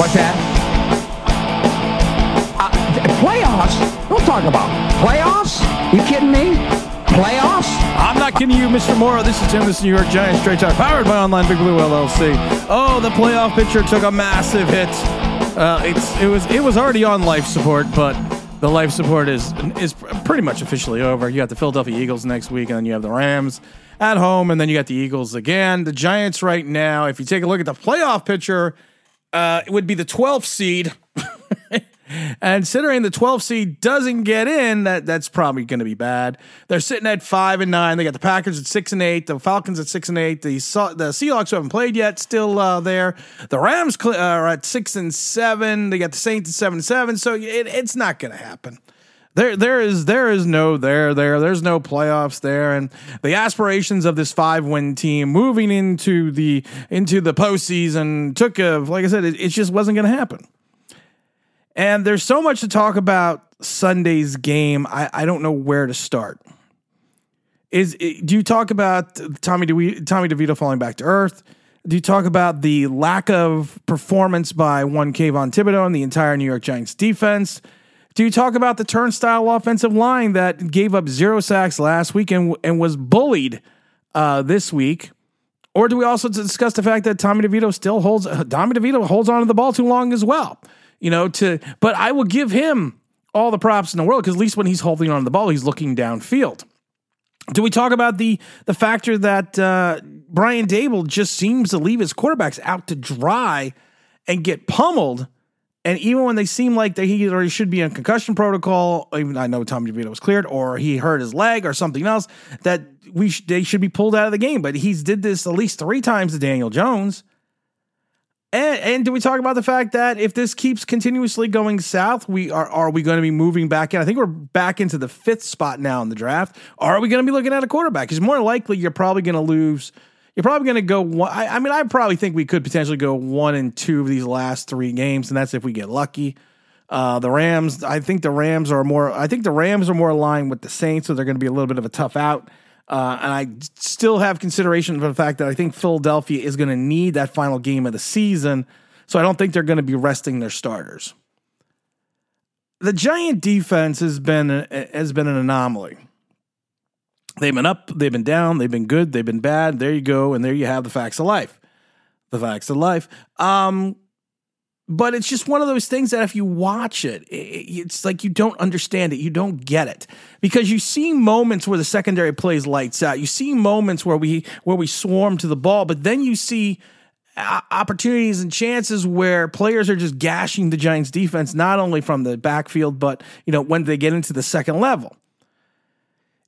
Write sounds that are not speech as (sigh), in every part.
What's that? Uh, playoffs? Don't talk about playoffs. You kidding me? Playoffs? I'm not kidding you, Mr. Morrow. This is Tim, this is New York Giants Straight Talk, powered by Online Big Blue LLC. Oh, the playoff pitcher took a massive hit. Uh, it's it was it was already on life support, but the life support is is pretty much officially over. You got the Philadelphia Eagles next week, and then you have the Rams at home, and then you got the Eagles again. The Giants right now, if you take a look at the playoff picture, uh, it would be the 12th seed. (laughs) and considering the 12th seed doesn't get in, that that's probably going to be bad. They're sitting at five and nine. They got the Packers at six and eight, the Falcons at six and eight, the the Seahawks who haven't played yet still uh, there. The Rams uh, are at six and seven. They got the Saints at seven and seven. So it, it's not going to happen. There, there is, there is no there, there. There's no playoffs there, and the aspirations of this five-win team moving into the into the postseason took a, like I said, it, it just wasn't going to happen. And there's so much to talk about Sunday's game. I, I don't know where to start. Is do you talk about Tommy De, Tommy DeVito falling back to earth? Do you talk about the lack of performance by one Kayvon Thibodeaux and the entire New York Giants defense? Do you talk about the turnstile offensive line that gave up zero sacks last week and, and was bullied uh, this week? Or do we also discuss the fact that Tommy DeVito still holds Tommy DeVito holds on to the ball too long as well? You know, to but I will give him all the props in the world because at least when he's holding on to the ball, he's looking downfield. Do we talk about the the factor that uh, Brian Daboll just seems to leave his quarterbacks out to dry and get pummeled? And even when they seem like they he he should be in concussion protocol, even I know Tommy DeVito was cleared, or he hurt his leg or something else, that we sh- they should be pulled out of the game. But he's did this at least three times to Daniel Jones. And, and do we talk about the fact that if this keeps continuously going south, we are are we going to be moving back in? I think we're back into the fifth spot now in the draft. Are we going to be looking at a quarterback? Because more likely you're probably going to lose you're probably going to go one. I, I, mean, I probably think we could potentially go one and two of these last three games, and that's if we get lucky. Uh, the Rams, I think the Rams are more. I think the Rams are more aligned with the Saints, so they're going to be a little bit of a tough out. Uh, and I still have consideration for the fact that I think Philadelphia is going to need that final game of the season, so I don't think they're going to be resting their starters. The Giant defense has been has been an anomaly. They've been up, they've been down, they've been good, they've been bad. There you go, and there you have the facts of life. The facts of life. Um, but it's just one of those things that if you watch it, it's like you don't understand it, you don't get it, because you see moments where the secondary plays lights out. You see moments where we where we swarm to the ball, but then you see opportunities and chances where players are just gashing the Giants defense not only from the backfield but you know when they get into the second level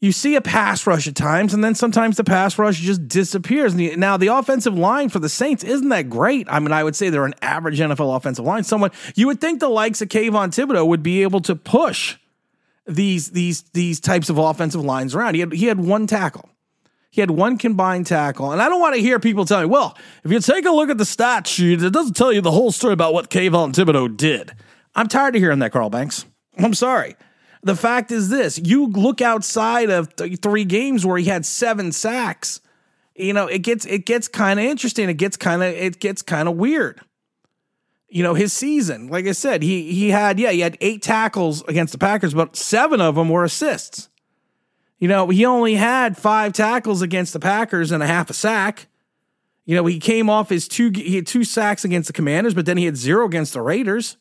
you see a pass rush at times, and then sometimes the pass rush just disappears. Now, the offensive line for the Saints isn't that great. I mean, I would say they're an average NFL offensive line. Someone you would think the likes of Kayvon Thibodeaux would be able to push these these these types of offensive lines around. He had he had one tackle. He had one combined tackle. And I don't want to hear people tell me, well, if you take a look at the stat sheet, it doesn't tell you the whole story about what Kayvon Thibodeaux did. I'm tired of hearing that, Carl Banks. I'm sorry. The fact is this you look outside of th- three games where he had seven sacks. You know, it gets it gets kind of interesting. It gets kind of it gets kind of weird. You know, his season, like I said, he he had yeah, he had eight tackles against the Packers, but seven of them were assists. You know, he only had five tackles against the Packers and a half a sack. You know, he came off his two he had two sacks against the Commanders, but then he had zero against the Raiders.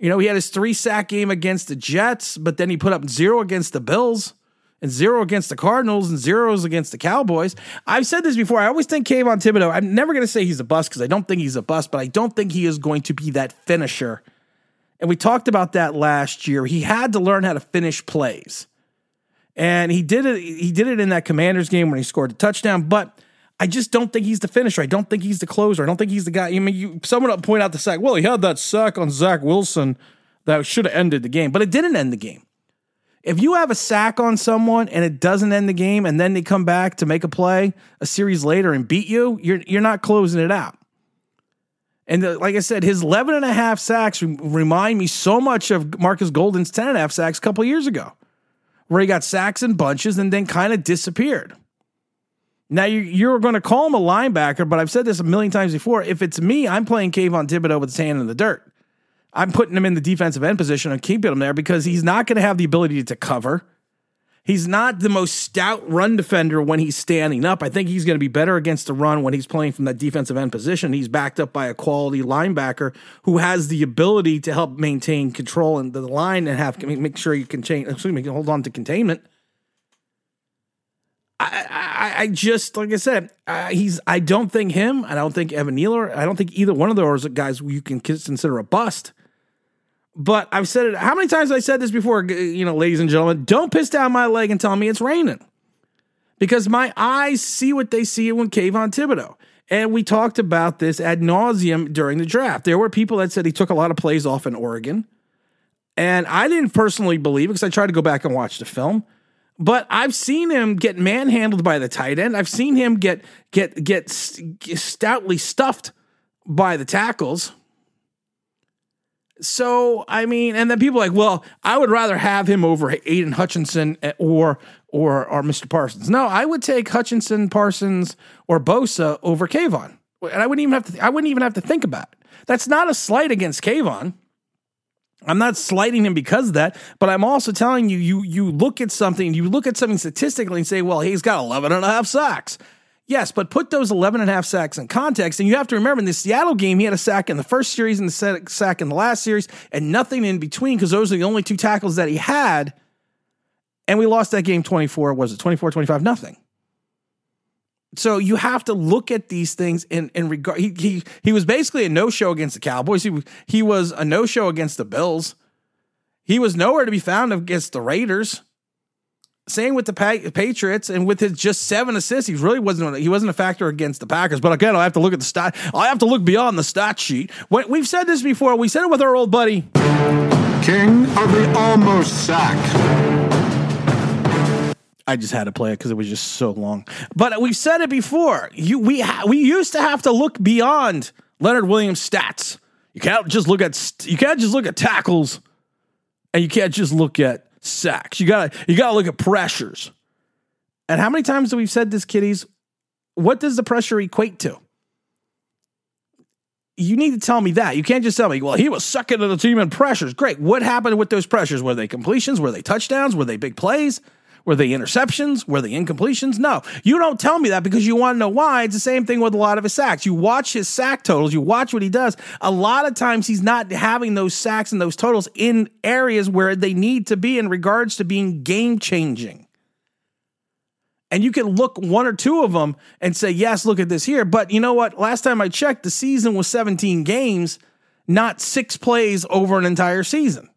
You know, he had his three sack game against the Jets, but then he put up zero against the Bills and zero against the Cardinals and zeros against the Cowboys. I've said this before. I always think Kayvon Thibodeaux, I'm never going to say he's a bust because I don't think he's a bust, but I don't think he is going to be that finisher. And we talked about that last year. He had to learn how to finish plays. And he did it he did it in that Commanders game when he scored the touchdown, but I just don't think he's the finisher. I don't think he's the closer. I don't think he's the guy. I mean, you, someone will point out the sack. Well, he had that sack on Zach Wilson that should have ended the game, but it didn't end the game. If you have a sack on someone and it doesn't end the game, and then they come back to make a play a series later and beat you, you're you're not closing it out. And the, like I said, his 11 and a half sacks remind me so much of Marcus Golden's 10 and a half sacks a couple years ago, where he got sacks in bunches and then kind of disappeared. Now you, you're going to call him a linebacker, but I've said this a million times before. If it's me, I'm playing Kayvon Thibodeaux with his hand in the dirt. I'm putting him in the defensive end position and keeping him there because he's not going to have the ability to cover. He's not the most stout run defender when he's standing up. I think he's going to be better against the run when he's playing from that defensive end position. He's backed up by a quality linebacker who has the ability to help maintain control in the line and have make sure you can change. Excuse me, hold on to containment. I, I, I just like I said, uh, he's. I don't think him. I don't think Evan Neal. I don't think either one of those guys you can consider a bust. But I've said it. How many times I said this before? You know, ladies and gentlemen, don't piss down my leg and tell me it's raining, because my eyes see what they see when Kayvon Thibodeaux. And we talked about this ad nauseum during the draft. There were people that said he took a lot of plays off in Oregon, and I didn't personally believe it because I tried to go back and watch the film. But I've seen him get manhandled by the tight end. I've seen him get get get stoutly stuffed by the tackles. So I mean, and then people are like, well, I would rather have him over Aidan Hutchinson eh, or or or Mr. Parsons. No, I would take Hutchinson, Parsons, or Bosa over Kayvon, and I wouldn't even have to. I wouldn't even have to think about it. That's not a slight against Kayvon. I'm not slighting him because of that, but I'm also telling you, you you look at something, you look at something statistically and say, well, he's got 11 and a half sacks. Yes, but put those 11 and a half sacks in context. And you have to remember in the Seattle game, he had a sack in the first series and the sack in the last series and nothing in between because those are the only two tackles that he had. And we lost that game 24, was it 24, 25, nothing. So you have to look at these things in, in regard. He, he, he was basically a no show against the Cowboys. He, he was a no show against the Bills. He was nowhere to be found against the Raiders. Same with the Patriots and with his just seven assists, he really wasn't he wasn't a factor against the Packers. But again, I have to look at the stat. I have to look beyond the stat sheet. We've said this before. We said it with our old buddy King of the almost sack. I just had to play it because it was just so long. But we've said it before. You we ha- we used to have to look beyond Leonard Williams stats. You can't just look at you can't just look at tackles, and you can't just look at sacks. You gotta you gotta look at pressures. And how many times have we've said this, kiddies? What does the pressure equate to? You need to tell me that. You can't just tell me, well, he was second to the team in pressures. Great. What happened with those pressures? Were they completions? Were they touchdowns? Were they big plays? Were they interceptions? Were they incompletions? No. You don't tell me that because you want to know why. It's the same thing with a lot of his sacks. You watch his sack totals, you watch what he does. A lot of times he's not having those sacks and those totals in areas where they need to be in regards to being game changing. And you can look one or two of them and say, yes, look at this here. But you know what? Last time I checked, the season was 17 games, not six plays over an entire season.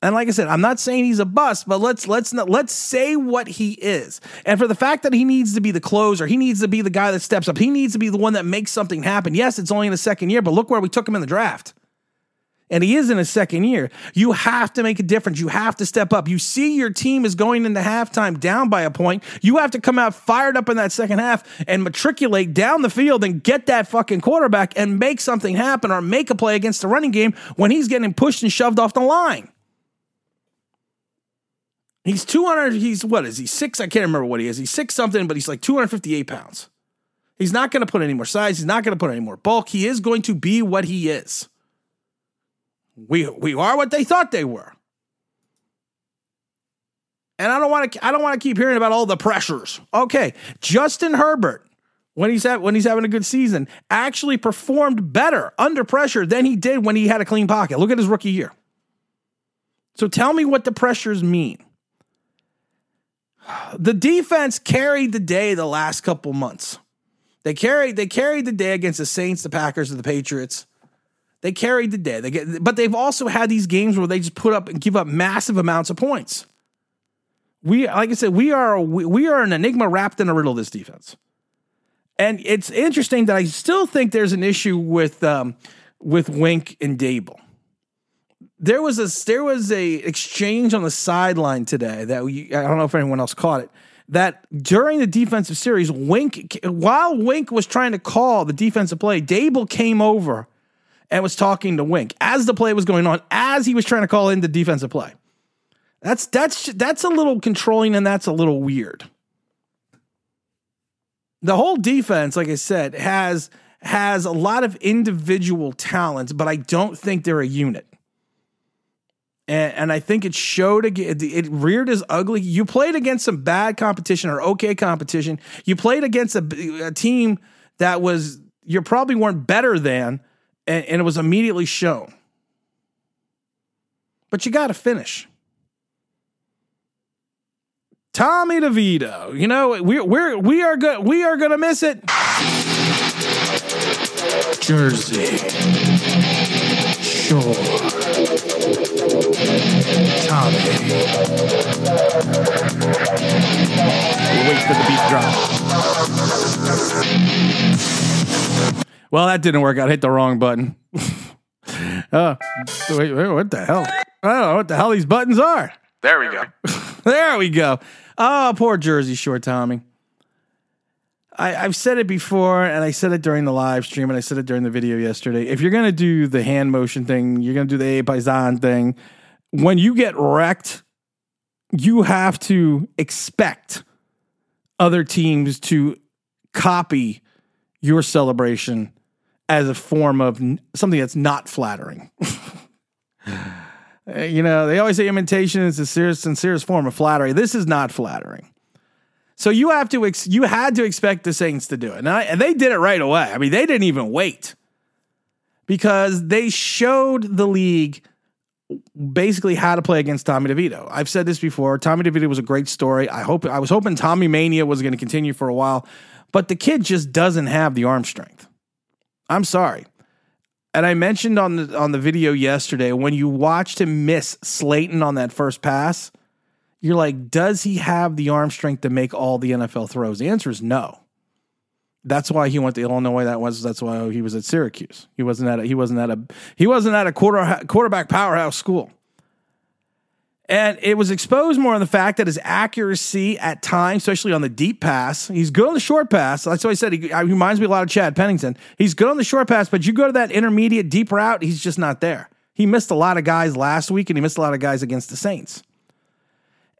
And like I said, I'm not saying he's a bust, but let's let's not, let's say what he is. And for the fact that he needs to be the closer, he needs to be the guy that steps up. He needs to be the one that makes something happen. Yes, it's only in the second year, but look where we took him in the draft. And he is in his second year. You have to make a difference. You have to step up. You see your team is going into halftime down by a point. You have to come out fired up in that second half and matriculate down the field and get that fucking quarterback and make something happen or make a play against the running game when he's getting pushed and shoved off the line. He's 200. He's what is he? Six? I can't remember what he is. He's six something, but he's like 258 pounds. He's not going to put any more size. He's not going to put any more bulk. He is going to be what he is. We we are what they thought they were. And I don't want to I don't want to keep hearing about all the pressures. Okay, Justin Herbert when he's at when he's having a good season actually performed better under pressure than he did when he had a clean pocket. Look at his rookie year. So tell me what the pressures mean the defense carried the day the last couple months. They carried they carried the day against the Saints, the Packers, and the Patriots. They carried the day. They get, but they've also had these games where they just put up and give up massive amounts of points. We, like I said, we are we, are an enigma wrapped in a riddle. This defense, and it's interesting that I still think there's an issue with um, with Wink and Daboll there was a there was a exchange on the sideline today that we, I don't know if anyone else caught it. That during the defensive series, Wink while Wink was trying to call the defensive play, Daboll came over and was talking to Wink as the play was going on, as he was trying to call in the defensive play. That's that's that's a little controlling and that's a little weird. the whole defense, like I said, has has a lot of individual talents, but I don't think they're a unit. And, and I think it showed again. It reared as ugly. You played against some bad competition or okay competition. You played against a, a team that was you probably weren't better than, and, and it was immediately shown. But you got to finish. Tommy DeVito. You know, we we're we are good we are gonna miss it. Jersey. Shore. Tommy. Wait for the beat drop. Well, that didn't work. I hit the wrong button. uh, (laughs) wait, wait, what the hell? I don't know what the hell these buttons are. There we go. (laughs) there we go. Oh, poor Jersey Shore Tommy. I, have said it before, and I said it during the live stream, and I said it during the video yesterday. If you're gonna do the hand motion thing, you're gonna do the A Paisan thing. When you get wrecked, you have to expect other teams to copy your celebration as a form of something that's not flattering. (laughs) you know, they always say imitation is the sincerest, sincerest form of flattery. This is not flattering. So you have to ex- you had to expect the Saints to do it, and, I, and they did it right away. I mean, they didn't even wait because they showed the league basically how to play against Tommy DeVito. I've said this before. Tommy DeVito was a great story. I hope I was hoping Tommy Mania was going to continue for a while, but the kid just doesn't have the arm strength. I'm sorry. And I mentioned on the on the video yesterday when you watched him miss Slayton on that first pass, you're like, does he have the arm strength to make all the NFL throws? The answer is no. That's why he went to Illinois. That was that's why he was at Syracuse. He wasn't at a, he wasn't at a he wasn't at a quarter quarterback powerhouse school. And it was exposed more on the fact that his accuracy at times, especially on the deep pass, he's good on the short pass. That's why I said he, he reminds me a lot of Chad Pennington. He's good on the short pass, but you go to that intermediate deep route, he's just not there. He missed a lot of guys last week, and he missed a lot of guys against the Saints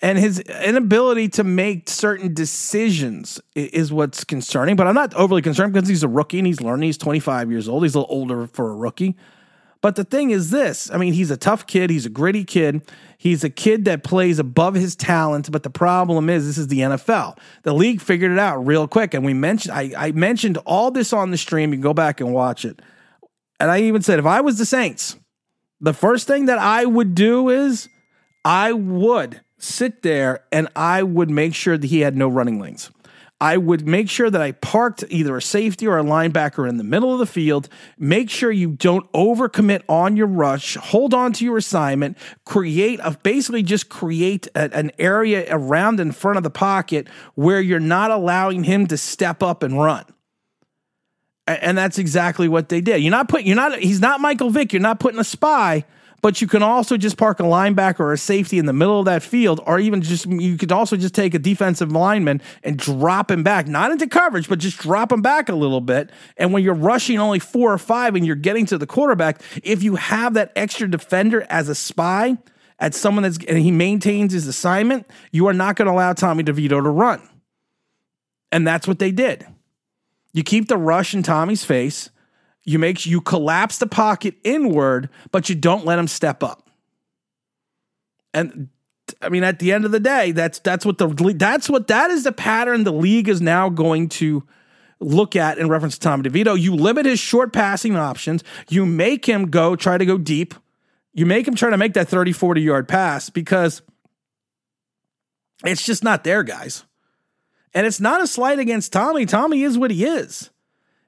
and his inability to make certain decisions is what's concerning. But I'm not overly concerned because he's a rookie and he's learning. He's 25 years old. He's a little older for a rookie. But the thing is this I mean, he's a tough kid. He's a gritty kid. He's a kid that plays above his talent. But the problem is, this is the NFL. The league figured it out real quick. And we mentioned, I, I mentioned all this on the stream. You can go back and watch it. And I even said, if I was the Saints, the first thing that I would do is I would sit there and I would make sure that he had no running lanes. I would make sure that I parked either a safety or a linebacker in the middle of the field. Make sure you don't overcommit on your rush. Hold on to your assignment. Create a basically just create a, an area around in front of the pocket where you're not allowing him to step up and run. And that's exactly what they did. You're not putting. You're not. He's not Michael Vick. You're not putting a spy but you can also just park a linebacker or a safety in the middle of that field, or even just you could also just take a defensive lineman and drop him back, not into coverage, but just drop him back a little bit. And when you're rushing only four or five and you're getting to the quarterback, if you have that extra defender as a spy, at someone that's and he maintains his assignment, you are not going to allow Tommy DeVito to run. And that's what they did. You keep the rush in Tommy's face. You make you collapse the pocket inward, but you don't let him step up. And I mean, at the end of the day, that's that's what the that's what that is the pattern the league is now going to look at in reference to Tommy DeVito. You limit his short passing options. You make him go try to go deep. You make him try to make that 30, 40 yard pass because it's just not there, guys. And it's not a slight against Tommy. Tommy is what he is.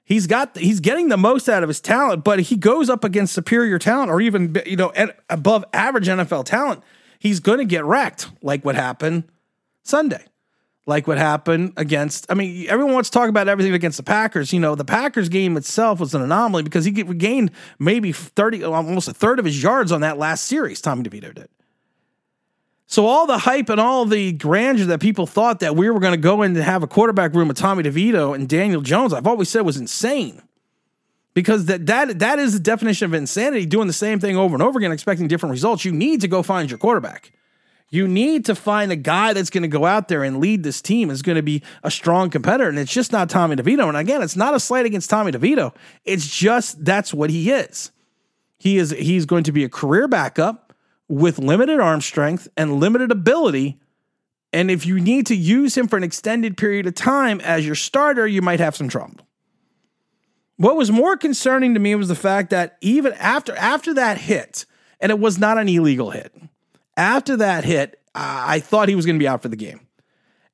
He's got he's getting the most out of his talent, but he goes up against superior talent or even you know above average NFL talent. He's going to get wrecked, like what happened Sunday, like what happened against. I mean, everyone wants to talk about everything against the Packers. You know, the Packers game itself was an anomaly because he gained maybe thirty, almost a third of his yards on that last series. Tommy DeVito did. So all the hype and all the grandeur that people thought that we were going to go in and have a quarterback room with Tommy DeVito and Daniel Jones, I've always said was insane. Because that that that is the definition of insanity, doing the same thing over and over again, expecting different results. You need to go find your quarterback. You need to find a guy that's going to go out there and lead this team is going to be a strong competitor. And it's just not Tommy DeVito. And again, it's not a slight against Tommy DeVito. It's just that's what he is. He is he's going to be a career backup with limited arm strength and limited ability. And if you need to use him for an extended period of time as your starter, you might have some trouble. What was more concerning to me was the fact that even after after that hit, and it was not an illegal hit, after that hit, I thought he was going to be out for the game.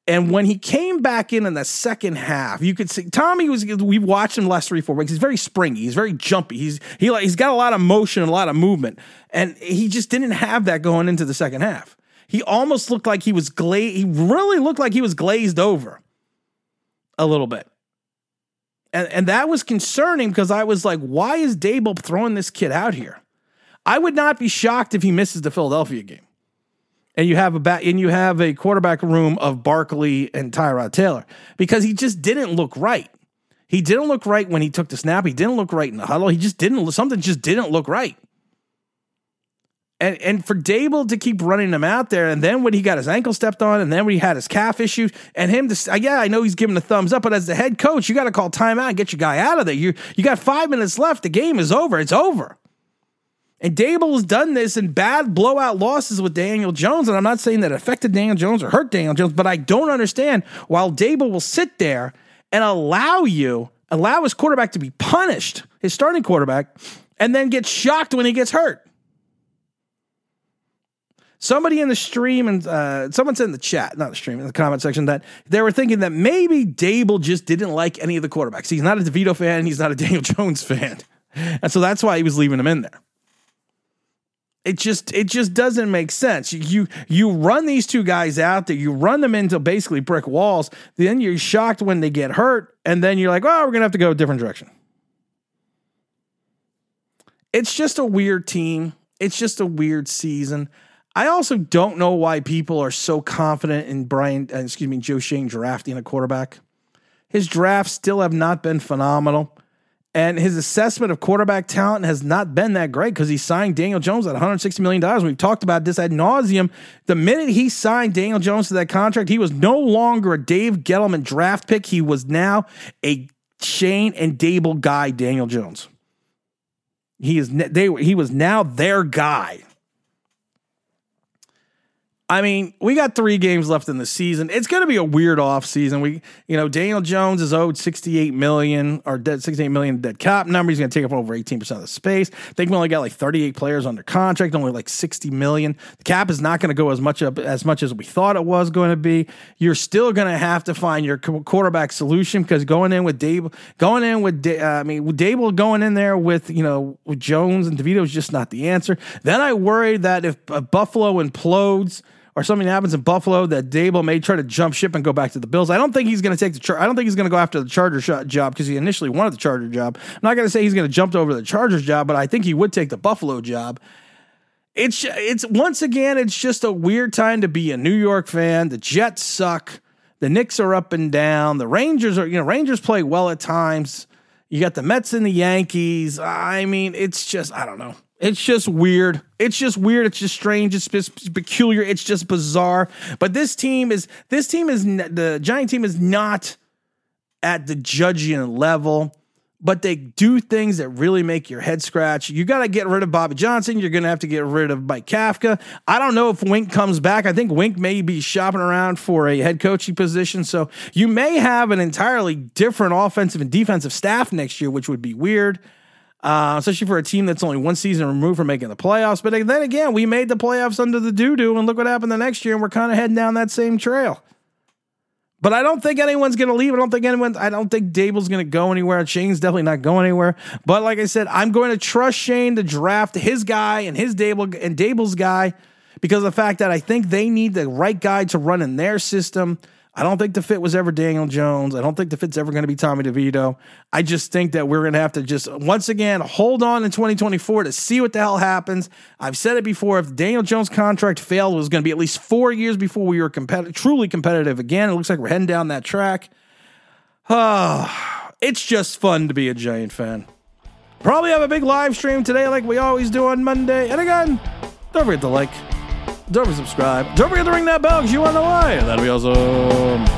And when he came back in in the second half, you could see Tommy was. We've watched him the last three, four weeks. He's very springy. He's very jumpy. He's he he's got a lot of motion and a lot of movement, and he just didn't have that going into the second half. He almost looked like he was glazed. He really looked like he was glazed over a little bit, and and that was concerning because I was like, why is Daboll throwing this kid out here? I would not be shocked if he misses the Philadelphia game and you have a bat and you have a quarterback room of Barkley and Tyrod Taylor because he just didn't look right. He didn't look right when he took the snap. He didn't look right in the huddle. He just didn't. Something just didn't look right. And and for Daboll to keep running him out there, and then when he got his ankle stepped on, and then when he had his calf issue, and him to yeah, I know he's giving a thumbs up, but as the head coach, you got to call timeout and get your guy out of there. You you got five minutes left. The game is over. It's over. And Daboll has done this in bad blowout losses with Daniel Jones. And I'm not saying that affected Daniel Jones or hurt Daniel Jones, but I don't understand while Daboll will sit there and allow you, allow his quarterback to be punished, his starting quarterback, and then get shocked when he gets hurt. Somebody in the stream and uh, someone said in the chat, not the stream, in the comment section, that they were thinking that maybe Daboll just didn't like any of the quarterbacks. He's not a DeVito fan, he's not a (laughs) Daniel Jones fan. And so that's why he was leaving him in there it just it just doesn't make sense. You you run these two guys out there, you run them into basically brick walls, then you're shocked when they get hurt, and then you're like, oh, we're gonna have to go a different direction. It's just a weird team. It's just a weird season. I also don't know why people are so confident in Brian, uh, excuse me, Joe Schoen drafting a quarterback. His drafts still have not been phenomenal. And his assessment of quarterback talent has not been that great because he signed Daniel Jones at $160 million. We've talked about this ad nauseum. The minute he signed Daniel Jones to that contract, he was no longer a Dave Gettleman draft pick. He was now a Schoen and Daboll guy, Daniel Jones. He is they he was now their guy. I mean, we got three games left in the season. It's going to be a weird off season. We, you know, Daniel Jones is owed 68 million or dead 68 million dead cap number. He's going to take up over 18% of the space. I think we only got like 38 players under contract, only like 60 million. The cap is not going to go as much up as much as we thought it was going to be. You're still going to have to find your quarterback solution because going in with Dave, going in with, uh, I mean, Daboll going in there with, you know, with Jones and DeVito is just not the answer. Then I worry that if Buffalo implodes, or something happens in Buffalo that Daboll may try to jump ship and go back to the Bills. I don't think he's going to take the. Char- I don't think he's going to go after the Charger job because he initially wanted the Charger job. I'm not going to say he's going to jump over the Chargers job, but I think he would take the Buffalo job. It's it's once again, it's just a weird time to be a New York fan. The Jets suck. The Knicks are up and down. The Rangers are, you know, Rangers play well at times. You got the Mets and the Yankees. I mean, it's just, I don't know. It's just weird. It's just weird. It's just strange. It's just peculiar. It's just bizarre. But this team is this team is the Giant team is not at the judging level, but they do things that really make your head scratch. You got to get rid of Bobby Johnson. You're going to have to get rid of Mike Kafka. I don't know if Wink comes back. I think Wink may be shopping around for a head coaching position. So you may have an entirely different offensive and defensive staff next year, which would be weird uh, especially for a team that's only one season removed from making the playoffs. But then again, we made the playoffs under the doo doo, and look what happened the next year, and we're kind of heading down that same trail. But I don't think anyone's going to leave. I don't think anyone. I don't think Daboll's going to go anywhere. Schoen's definitely not going anywhere. But like I said, I'm going to trust Schoen to draft his guy and his Daboll and Daboll's guy because of the fact that I think they need the right guy to run in their system. I don't think the fit was ever Daniel Jones. I don't think the fit's ever going to be Tommy DeVito. I just think that we're going to have to just once again hold on in 2024 to see what the hell happens. I've said it before. If Daniel Jones contract failed, it was going to be at least four years before we were truly competitive again. It looks like we're heading down that track. Ah, (sighs) it's just fun to be a Giant fan. Probably have a big live stream today, like we always do on Monday. And again, don't forget to like, Don't forget to subscribe. Don't forget to ring that bell because you want to know why. That'll be awesome.